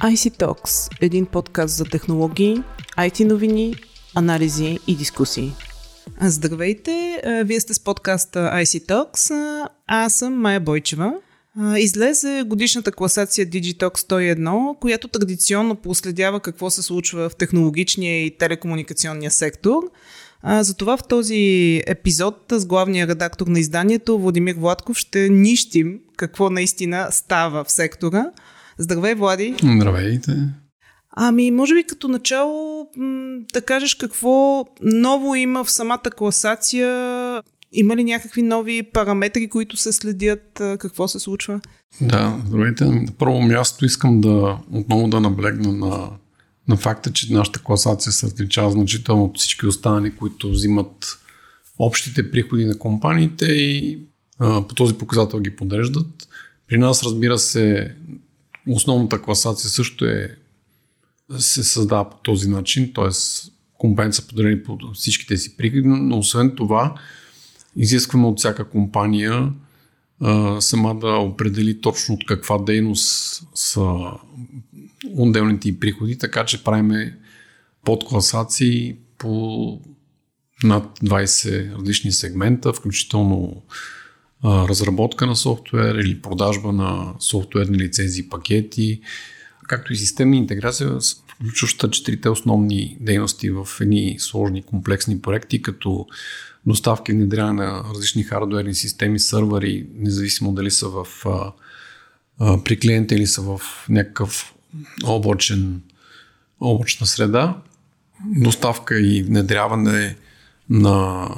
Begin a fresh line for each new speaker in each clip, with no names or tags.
IC Talks – един подкаст за технологии, IT новини, анализи и дискусии. Здравейте, вие сте с подкаста IC Talks, аз съм Майя Бойчева. Излезе годишната класация Digitalk 101, която традиционно проследява какво се случва в технологичния и телекомуникационния сектор. Затова в този епизод с главния редактор на изданието Владимир Владков ще нищим какво наистина става в сектора – Здравей, Влади!
Здравейте!
Ами, може би като начало м- да кажеш какво ново има в самата класация. Има ли някакви нови параметри, които се следят? Какво се случва?
Да, здравейте. На първо място искам да отново да наблегна на, на факта, че нашата класация се различава значително от всички останали, които взимат общите приходи на компаниите и а, по този показател ги подреждат. При нас, разбира се, Основната класация също е се създава по този начин, т.е. компаниите са поделени по всичките си приходи, но освен това изискваме от всяка компания а, сама да определи точно от каква дейност са отделните и приходи, така че правиме подкласации по над 20 различни сегмента, включително разработка на софтуер или продажба на софтуерни лицензии пакети, както и системна интеграция, включваща четирите основни дейности в едни сложни комплексни проекти, като доставки и внедряване на различни хардуерни системи, сървъри, независимо дали са в, а, а, при клиента или са в някакъв облачен, облачна среда, доставка и внедряване на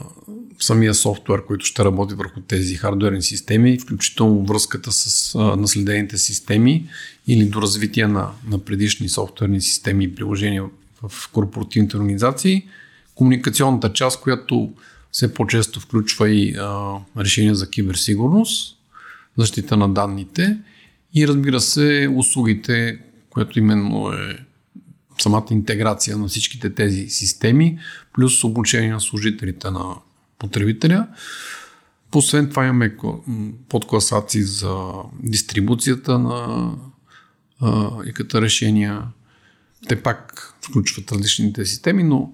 самия софтуер, който ще работи върху тези хардуерни системи, включително връзката с а, наследените системи или до развитие на, на предишни софтуерни системи и приложения в корпоративните организации. Комуникационната част, която все по-често включва и а, решения за киберсигурност, защита на данните и разбира се услугите, което именно е самата интеграция на всичките тези системи, плюс обучение на служителите на потребителя. Освен това имаме подкласации за дистрибуцията на ИКТ решения. Те пак включват различните системи, но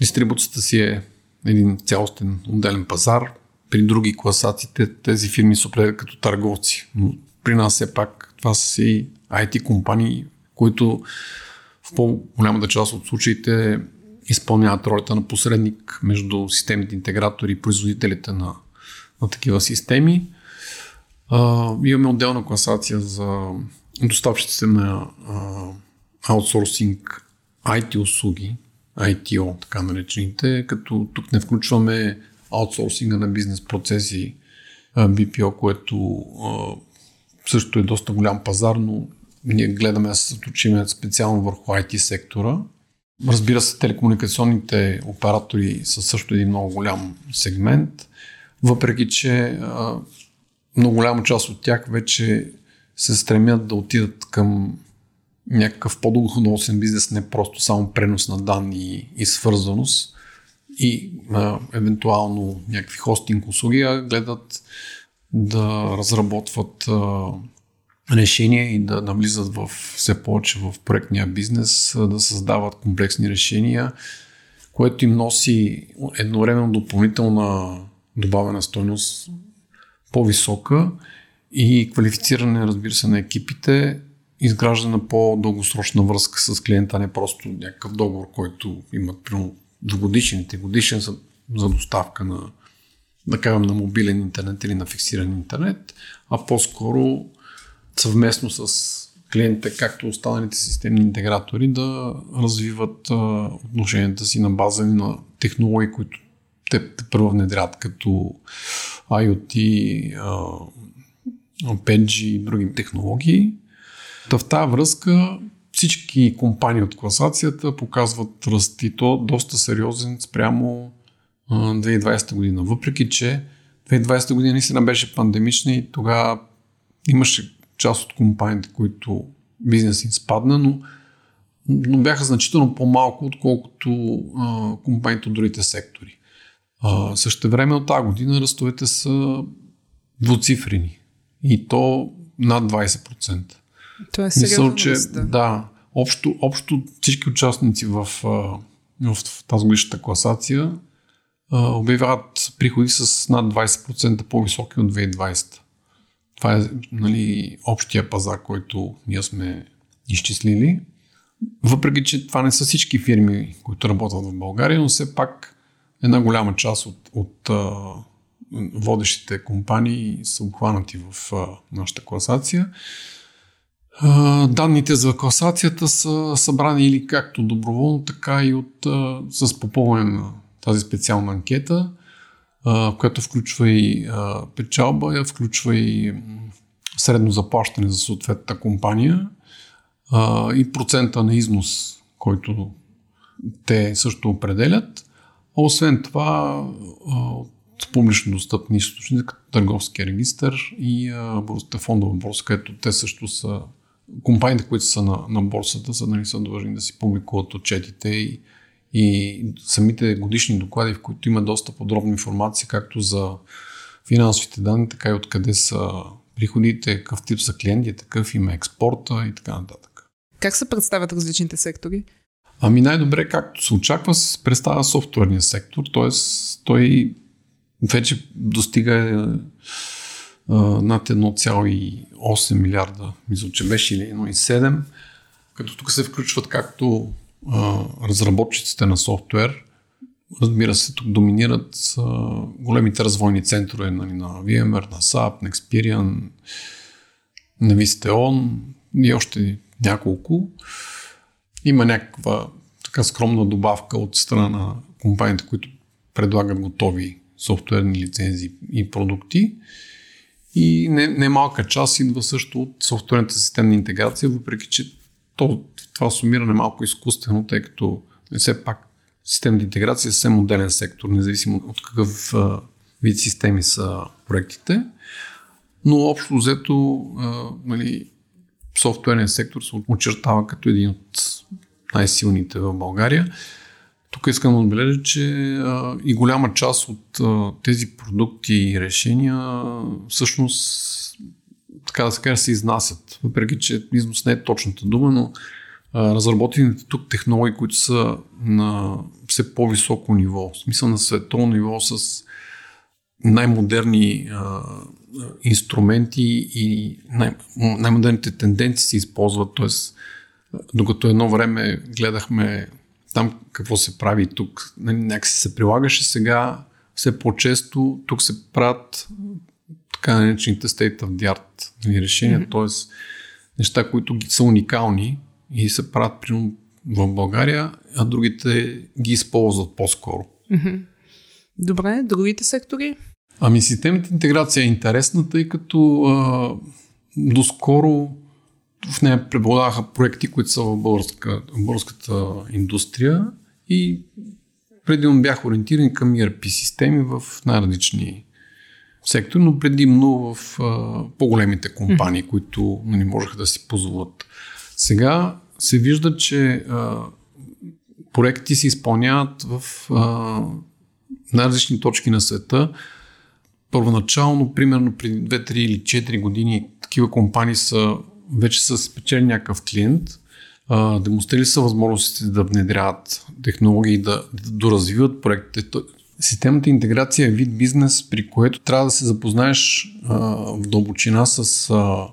дистрибуцията си е един цялостен отделен пазар. При други класациите тези фирми се определят като търговци. Но при нас все пак това са си IT компании, които в по-голямата част от случаите изпълняват ролята на посредник между системните интегратори и производителите на, на такива системи. А, имаме отделна класация за доставчиците на а, аутсорсинг IT услуги, ITO, така наречените, като тук не включваме аутсорсинга на бизнес процеси, BPO, което а, също е доста голям пазар, но ние гледаме да се специално върху IT сектора – Разбира се, телекомуникационните оператори са също един много голям сегмент, въпреки че много голяма част от тях вече се стремят да отидат към някакъв по-дългоносен бизнес, не просто само пренос на данни и свързаност. И а, евентуално някакви хостинг услуги, а гледат да разработват а, решения и да навлизат в все повече в проектния бизнес, да създават комплексни решения, което им носи едновременно допълнителна добавена стойност по-висока и квалифициране, разбира се, на екипите, изграждане на по-дългосрочна връзка с клиента, не просто някакъв договор, който имат примерно двогодишен, годишен за, за доставка на, да кажем, на мобилен интернет или на фиксиран интернет, а по-скоро съвместно с клиентите, както останалите системни интегратори, да развиват а, отношенията си на база на технологии, които те, те първо внедрят, като IoT, а, 5G и други технологии. Та в тази връзка всички компании от класацията показват ръст и то доста сериозен спрямо 2020 година. Въпреки, че 2020 година наистина беше пандемична и тогава имаше част от компаниите, които бизнес им спадна, но, но бяха значително по-малко, отколкото а, компаниите от другите сектори. А, също време от тази година ръстовете са двуцифрени и то над 20%.
Това е Мисъл, че
да. да общо, общо всички участници в, в тази годишната класация обявяват приходи с над 20% по-високи от 2020. Това е нали, общия пазар, който ние сме изчислили. Въпреки, че това не са всички фирми, които работят в България, но все пак една голяма част от, от а, водещите компании са обхванати в а, нашата класация. А, данните за класацията са събрани или както доброволно, така и от, а, с попълване на тази специална анкета, а, която включва и печалба, включва и средно заплащане за съответната компания и процента на износ, който те също определят. Освен това, от публично достъпни източници, като търговския регистр и борсата фондова борса, където те също са компаниите, които са на, на борсата, са, нали, са длъжни да си публикуват отчетите и, и самите годишни доклади, в които има доста подробна информация, както за финансовите данни, така и откъде са приходите, какъв тип са клиенти, такъв има експорта и така нататък.
Как се представят различните сектори?
Ами най-добре, както се очаква, се представя софтуерния сектор, т.е. той вече достига а, над 1,8 милиарда, мисля, че беше или 1,7, като тук се включват както разработчиците на софтуер, разбира се, тук доминират а, големите развойни центрове нали, на VMware, на SAP, на Experian, на Visteon и още няколко. Има някаква така скромна добавка от страна на компаниите, които предлагат готови софтуерни лицензии и продукти. И не, не част идва също от софтуерната системна интеграция, въпреки че то, това сумиране е малко изкуствено, тъй като все пак системната интеграция е съвсем отделен сектор, независимо от какъв а, вид системи са проектите. Но общо взето а, нали, софтуерният сектор се очертава като един от най-силните в България. Тук искам да отбележа, че а, и голяма част от а, тези продукти и решения всъщност така да се каже, се изнасят. Въпреки, че износ не е точната дума, но разработените тук технологии, които са на все по-високо ниво, в смисъл на световно ниво с най-модерни инструменти и най- най-модерните тенденции се използват, т.е. Докато едно време гледахме там какво се прави тук, нали, някакси се прилагаше сега все по-често тук се правят така наречените state of the art нали, решения, mm-hmm. т.е. неща, които са уникални и се правят примерно в България, а другите ги използват по-скоро.
Mm-hmm. Добре, другите сектори?
Ами системната интеграция е интересна, тъй като а, доскоро в нея преобладаваха проекти, които са в българска, българската индустрия и предимно бях ориентиран към ERP системи в най-различни сектори, но предимно в а, по-големите компании, mm-hmm. които не можеха да си позволят. Сега се вижда, че а, проекти се изпълняват в а, най-различни точки на света. Първоначално, примерно преди 2-3 или 4 години, такива компании са вече са спечели някакъв клиент, демонстрирали са възможностите да внедряват технологии, да, да доразвиват проектите. Системната интеграция е вид бизнес, при което трябва да се запознаеш а, в дълбочина с а,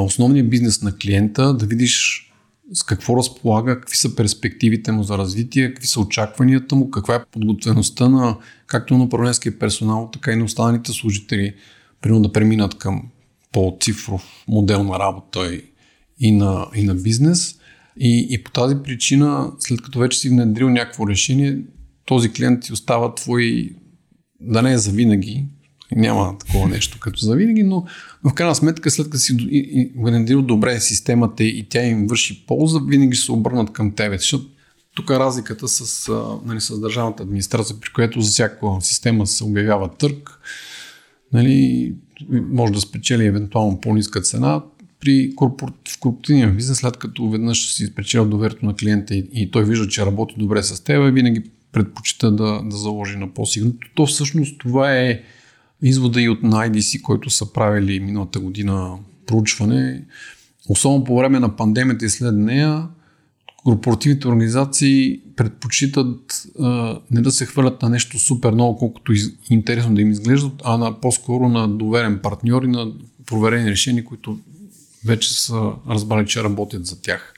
основния бизнес на клиента, да видиш с какво разполага, какви са перспективите му за развитие, какви са очакванията му, каква е подготвеността на както на управленския персонал, така и на останалите служители, примерно да преминат към по-цифров модел на работа и, и, на, и на бизнес. И, и по тази причина, след като вече си внедрил някакво решение, този клиент ти остава твой, да не е за винаги, няма такова нещо като за винаги, но, но в крайна сметка, след като си внедрил добре системата и тя им върши полза, винаги се обърнат към тебе. Защото тук е разликата с, нали, с държавната администрация, при която за всяка система се обявява търг. Нали, може да спечели евентуално по-ниска цена. При корпор... в корпоративния бизнес, след като веднъж си спечелил доверието на клиента и, и той вижда, че работи добре с теб, винаги предпочита да, да заложи на по-сигурното. То всъщност това е извода и от IDC, който са правили миналата година проучване. особено по време на пандемията и след нея, корпоративните организации предпочитат а, не да се хвърлят на нещо супер много, колкото из, интересно да им изглеждат, а на по-скоро на доверен партньор и на проверени решения, които вече са разбрали, че работят за тях.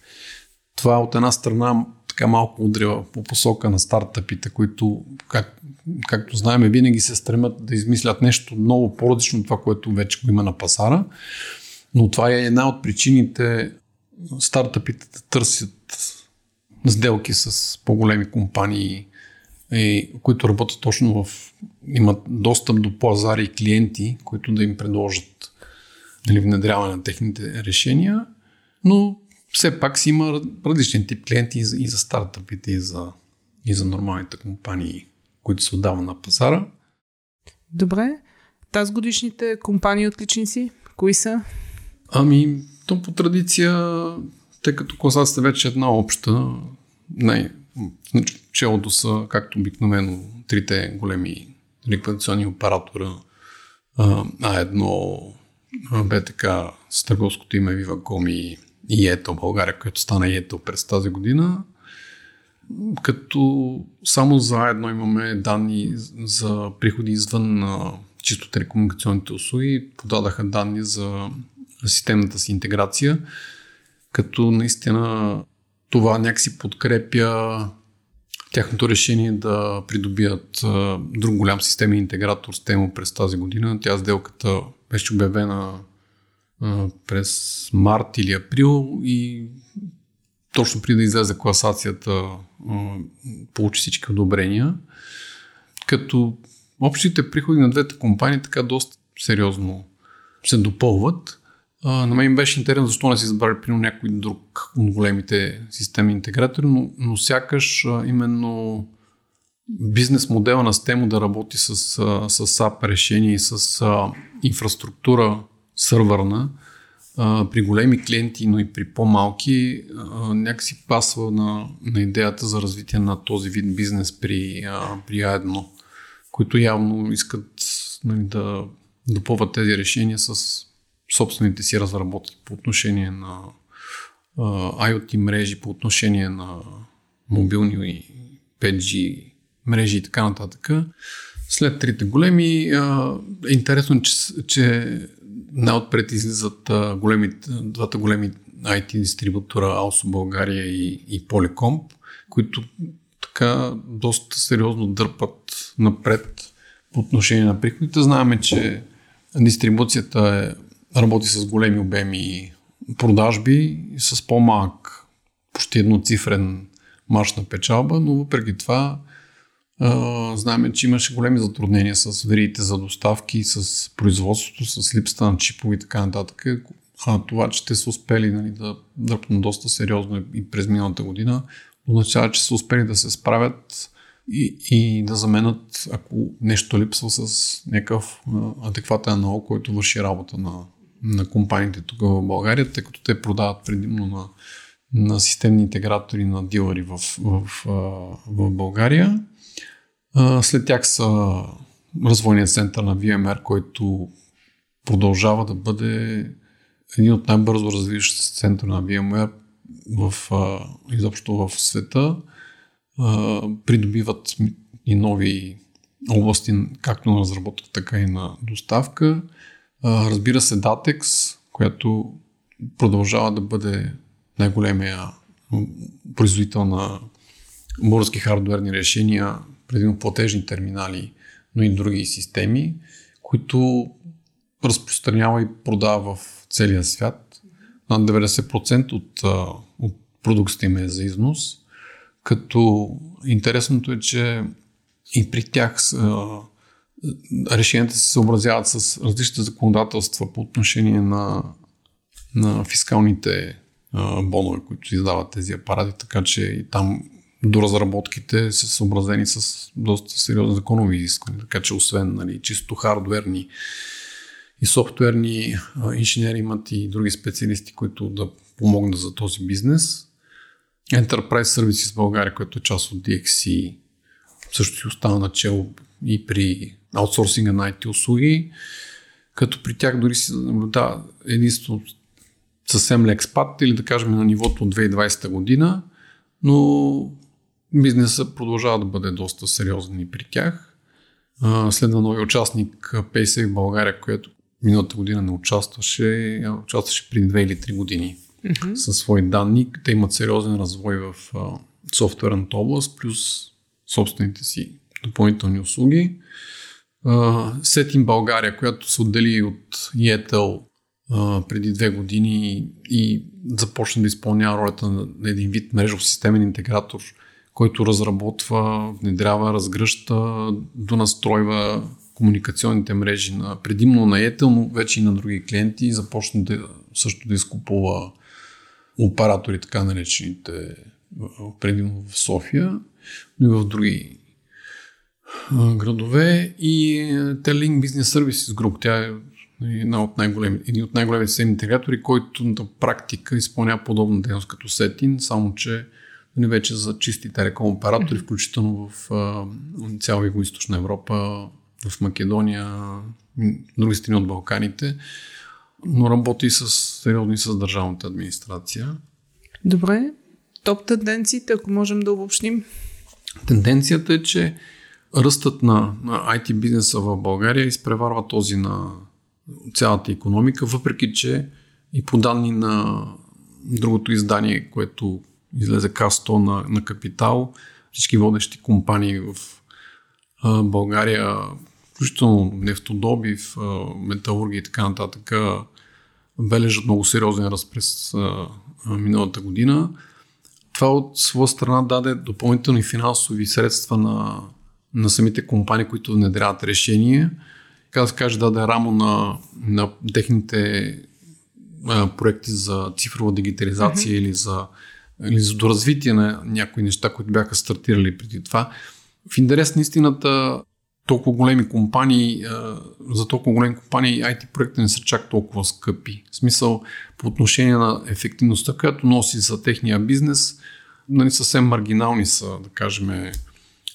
Това от една страна така малко удря по посока на стартъпите, които, как, както знаем, винаги се стремят да измислят нещо много по-различно от това, което вече го има на пазара. Но това е една от причините стартъпите да търсят сделки с по-големи компании, които работят точно в... имат достъп до пазари и клиенти, които да им предложат нали, внедряване на техните решения, но все пак си има различен тип клиенти и за, и за стартъпите, и за, и за нормалните компании, които се отдава на пазара.
Добре. Тази годишните компании отличници, кои са?
Ами, то по традиция, тъй като класацията вече е една обща, не, челото са, както обикновено, трите големи ликвидационни оператора, А1, БТК с търговското име Viva.com и, и България, което стана ЕТО през тази година. Като само заедно имаме данни за приходи извън чисто телекомуникационните услуги, подадаха данни за системната си интеграция, като наистина това някакси подкрепя тяхното решение да придобият друг голям системен интегратор с тема през тази година. Тя сделката беше обявена през март или април и точно преди да излезе класацията получи всички одобрения. Като общите приходи на двете компании така доста сериозно се допълват. А, на мен беше интересно защо не си избрали при някой друг от големите системни интегратори, но, но сякаш именно бизнес модела на Stemo да работи с, с SAP решение и с инфраструктура сървърна а, при големи клиенти, но и при по-малки, а, някакси пасва на, на идеята за развитие на този вид бизнес при, а, при A1, които явно искат нали, да допълват тези решения с собствените си разработки по отношение на IoT мрежи, по отношение на мобилни и 5G мрежи и така нататък. След трите големи е интересно, че, че най-отпред излизат големи, двата големи IT дистрибутора Алсо България и, и Polycomp, които така доста сериозно дърпат напред по отношение на приходите. Знаеме, че дистрибуцията е работи с големи обеми продажби и с по-малък, почти едноцифрен марш на печалба, но въпреки това а, знаем, че имаше големи затруднения с веригите за доставки, с производството, с липсата на чипове и така нататък. А това, че те са успели нали, да дръпнат доста сериозно и през миналата година, означава, че са успели да се справят и, и да заменят, ако нещо липсва с някакъв адекватен аналог, който върши работа на, на компаниите тук в България, тъй като те продават предимно на, на системни интегратори на дилъри в, в, в, в България. След тях са развойният център на VMR, който продължава да бъде един от най-бързо развиващите се център на VMware в, изобщо в света. Придобиват и нови области, както на разработка, така и на доставка. Разбира се, Datex, която продължава да бъде най-големия производител на български хардуерни решения, предимно платежни терминали, но и други системи, които разпространява и продава в целия свят. Над 90% от, от продукцията им е за износ, като интересното е, че и при тях решенията се съобразяват с различните законодателства по отношение на, на фискалните бонове, които издават тези апарати, така че и там до разработките са съобразени с доста сериозни законови изисквания. Така че освен нали, чисто хардверни и софтуерни инженери имат и други специалисти, които да помогнат за този бизнес. Enterprise Services България, което е част от DXC, също си остава начало и при аутсорсинга на IT услуги, като при тях дори си наблюдава единствено съвсем лек спад или да кажем на нивото от 2020 година, но бизнесът продължава да бъде доста сериозен и при тях. Следва нови участник PaySafe България, което миналата година не участваше, участваше преди 2 или 3 години mm-hmm. със свои данни. Те имат сериозен развой в софтуерната област, плюс собствените си допълнителни услуги. Сетим България, която се отдели от Yetel преди две години и започна да изпълнява ролята на един вид мрежов системен интегратор, който разработва, внедрява, разгръща, донастройва комуникационните мрежи на предимно на Yetel, но вече и на други клиенти и започна да, също да изкупува оператори, така наречените предимно в София, но и в други градове и Telling Business Services Group. Тя е една от най-големи, един от най-големите системни интегратори, който на практика изпълнява подобна дейност като Сетин, само че не вече за чисти телеком оператори, включително в цяла Юго-Источна Европа, в Македония, други страни от Балканите, но работи с сериозни с държавната администрация.
Добре. Топ тенденциите, ако можем да обобщим?
Тенденцията е, че ръстът на, на IT бизнеса в България изпреварва този на цялата економика, въпреки че и по данни на другото издание, което излезе К100 на, на Капитал, всички водещи компании в а, България, включително нефтодобив, а, металурги и така нататък, бележат много сериозен ръст през а, а, миналата година. Това от своя страна даде допълнителни финансови средства на, на самите компании, които внедряват решения. Така да се каже, даде рамо на, на техните а, проекти за цифрова дигитализация mm-hmm. или за или за доразвитие на някои неща, които бяха стартирали преди това. В интерес на истината, толкова големи компании, за толкова големи компании IT проекти не са чак толкова скъпи. В смисъл, по отношение на ефективността, която носи за техния бизнес, нали, съвсем маргинални са, да кажем,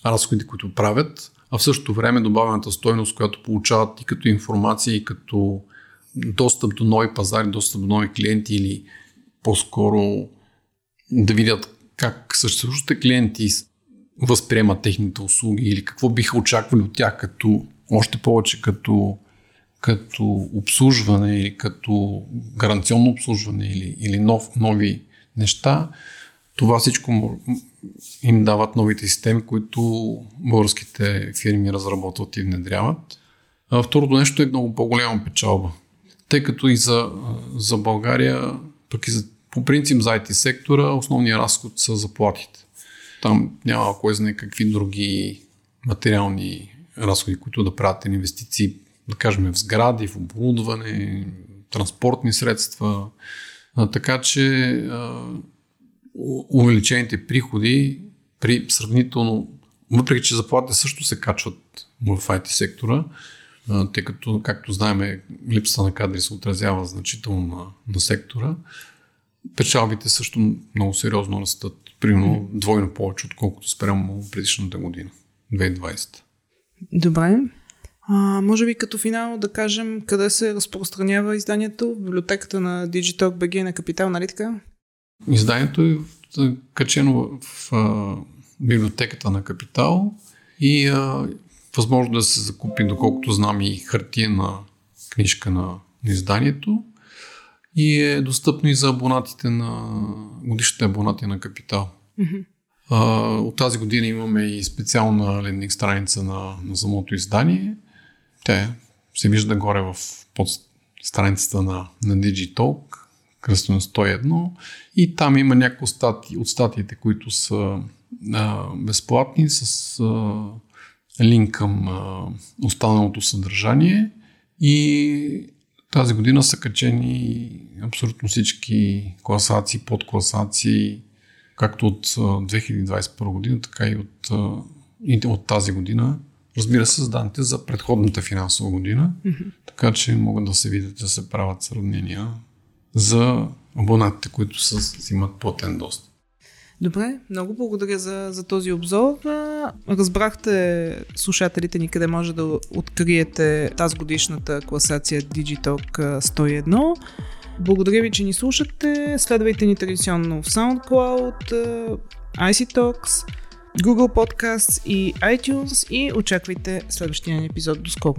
разходите, които правят, а в същото време добавената стойност, която получават и като информация, и като достъп до нови пазари, достъп до нови клиенти или по-скоро да видят как съществуващите клиенти възприемат техните услуги или какво биха очаквали от тях като още повече като, като обслужване или като гаранционно обслужване или, или нов, нови неща. Това всичко им дават новите системи, които българските фирми разработват и внедряват. А второто нещо е много по-голяма печалба. Тъй като и за, за България, пък и за по принцип за IT сектора основният разход са заплатите. Там няма кой знае какви други материални разходи, които да правят инвестиции, да кажем в сгради, в оборудване, транспортни средства. Така че увеличените приходи при сравнително, въпреки че заплатите също се качват в IT сектора, тъй като, както знаем, липсата на кадри се отразява значително на, на сектора, печалбите също много сериозно растат. Примерно двойно повече, отколкото спрямо предишната година, 2020.
Добре. А, може би като финал да кажем къде се разпространява изданието, в библиотеката на Digitalk BG на Капитал, нали така?
Изданието е качено в а, библиотеката на Капитал и а, възможно да се закупи, доколкото знам и хартиена книжка на, на изданието и е достъпно и за абонатите на годишните абонати на Капитал. Mm-hmm. А, от тази година имаме и специална лендинг страница на, на самото издание. Те се вижда горе в под страницата на, на Digitalk, кръстено 101 и там има някои стати, от статиите, които са а, безплатни с а, линк към а, останалото съдържание и тази година са качени абсолютно всички класации, подкласации, както от 2021 година, така и от, и от тази година. Разбира се, с данните за предходната финансова година, mm-hmm. така че могат да се видят да се правят сравнения за абонатите, които са, имат платен достъп.
Добре, много благодаря за, за този обзор. Разбрахте слушателите ни къде може да откриете тази годишната класация Digitalk 101. Благодаря ви, че ни слушате. Следвайте ни традиционно в SoundCloud, IC Talks, Google Podcasts и iTunes и очаквайте следващия епизод. До скоро!